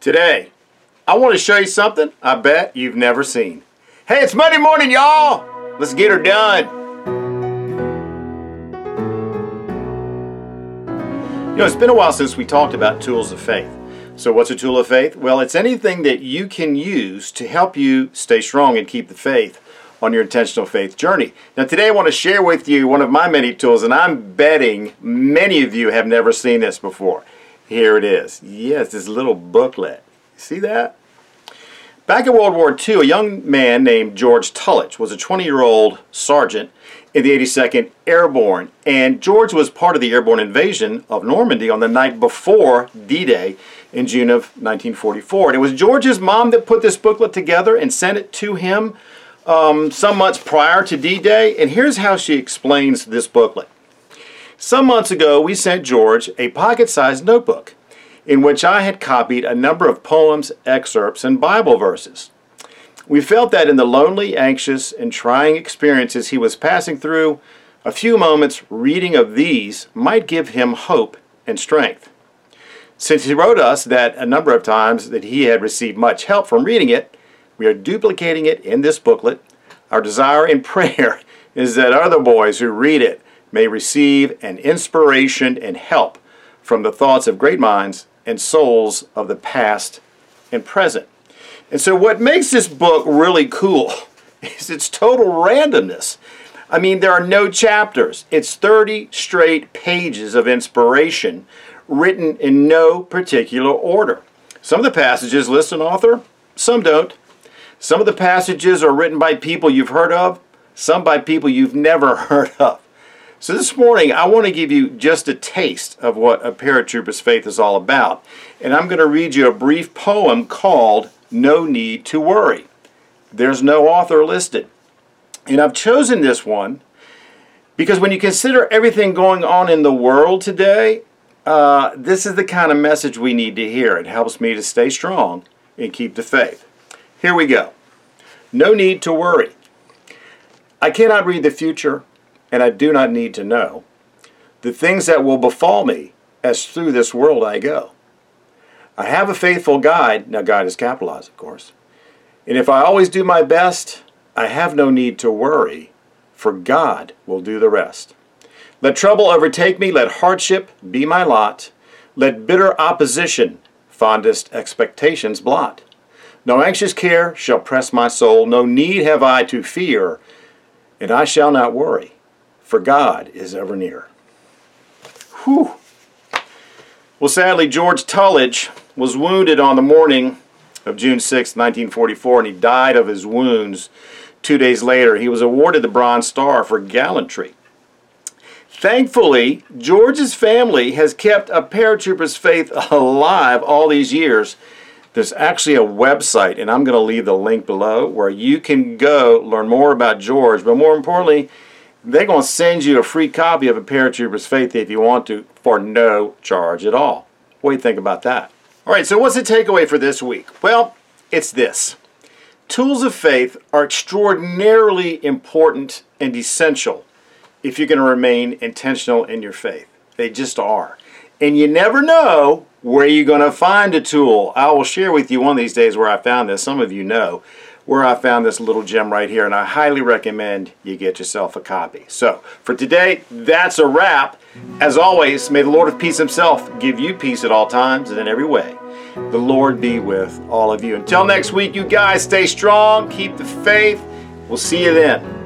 Today, I want to show you something I bet you've never seen. Hey, it's Monday morning, y'all! Let's get her done. You know, it's been a while since we talked about tools of faith. So, what's a tool of faith? Well, it's anything that you can use to help you stay strong and keep the faith on your intentional faith journey. Now, today I want to share with you one of my many tools, and I'm betting many of you have never seen this before. Here it is. Yes, this little booklet. See that? Back in World War II, a young man named George Tullidge was a 20 year old sergeant in the 82nd Airborne. And George was part of the airborne invasion of Normandy on the night before D Day in June of 1944. And it was George's mom that put this booklet together and sent it to him um, some months prior to D Day. And here's how she explains this booklet. Some months ago, we sent George a pocket sized notebook in which I had copied a number of poems, excerpts, and Bible verses. We felt that in the lonely, anxious, and trying experiences he was passing through, a few moments reading of these might give him hope and strength. Since he wrote us that a number of times that he had received much help from reading it, we are duplicating it in this booklet. Our desire and prayer is that other boys who read it may receive an inspiration and help from the thoughts of great minds and souls of the past and present. And so, what makes this book really cool is its total randomness. I mean, there are no chapters, it's 30 straight pages of inspiration written in no particular order. Some of the passages list an author, some don't. Some of the passages are written by people you've heard of, some by people you've never heard of. So this morning, I want to give you just a taste of what a paratrooper's faith is all about. And I'm going to read you a brief poem called No Need to Worry. There's no author listed. And I've chosen this one because when you consider everything going on in the world today, uh, this is the kind of message we need to hear. It helps me to stay strong and keep the faith. Here we go. No need to worry. I cannot read the future and I do not need to know. The things that will befall me as through this world I go. I have a faithful guide, now guide is capitalized, of course, and if I always do my best, I have no need to worry, for God will do the rest. Let trouble overtake me, let hardship be my lot, let bitter opposition fondest expectations blot. No anxious care shall press my soul, no need have I to fear, and I shall not worry for God is ever near. Whew. Well, sadly, George Tullidge was wounded on the morning of June 6, 1944, and he died of his wounds two days later. He was awarded the Bronze Star for gallantry. Thankfully, George's family has kept a paratrooper's faith alive all these years. There's actually a website, and I'm going to leave the link below, where you can go learn more about George, but more importantly, they're going to send you a free copy of a Paratrooper's Faith if you want to for no charge at all. What do you think about that? All right, so what's the takeaway for this week? Well, it's this. Tools of faith are extraordinarily important and essential if you're going to remain intentional in your faith. They just are. And you never know where you're going to find a tool. I will share with you one of these days where I found this. Some of you know where I found this little gem right here, and I highly recommend you get yourself a copy. So, for today, that's a wrap. As always, may the Lord of peace himself give you peace at all times and in every way. The Lord be with all of you. Until next week, you guys stay strong, keep the faith. We'll see you then.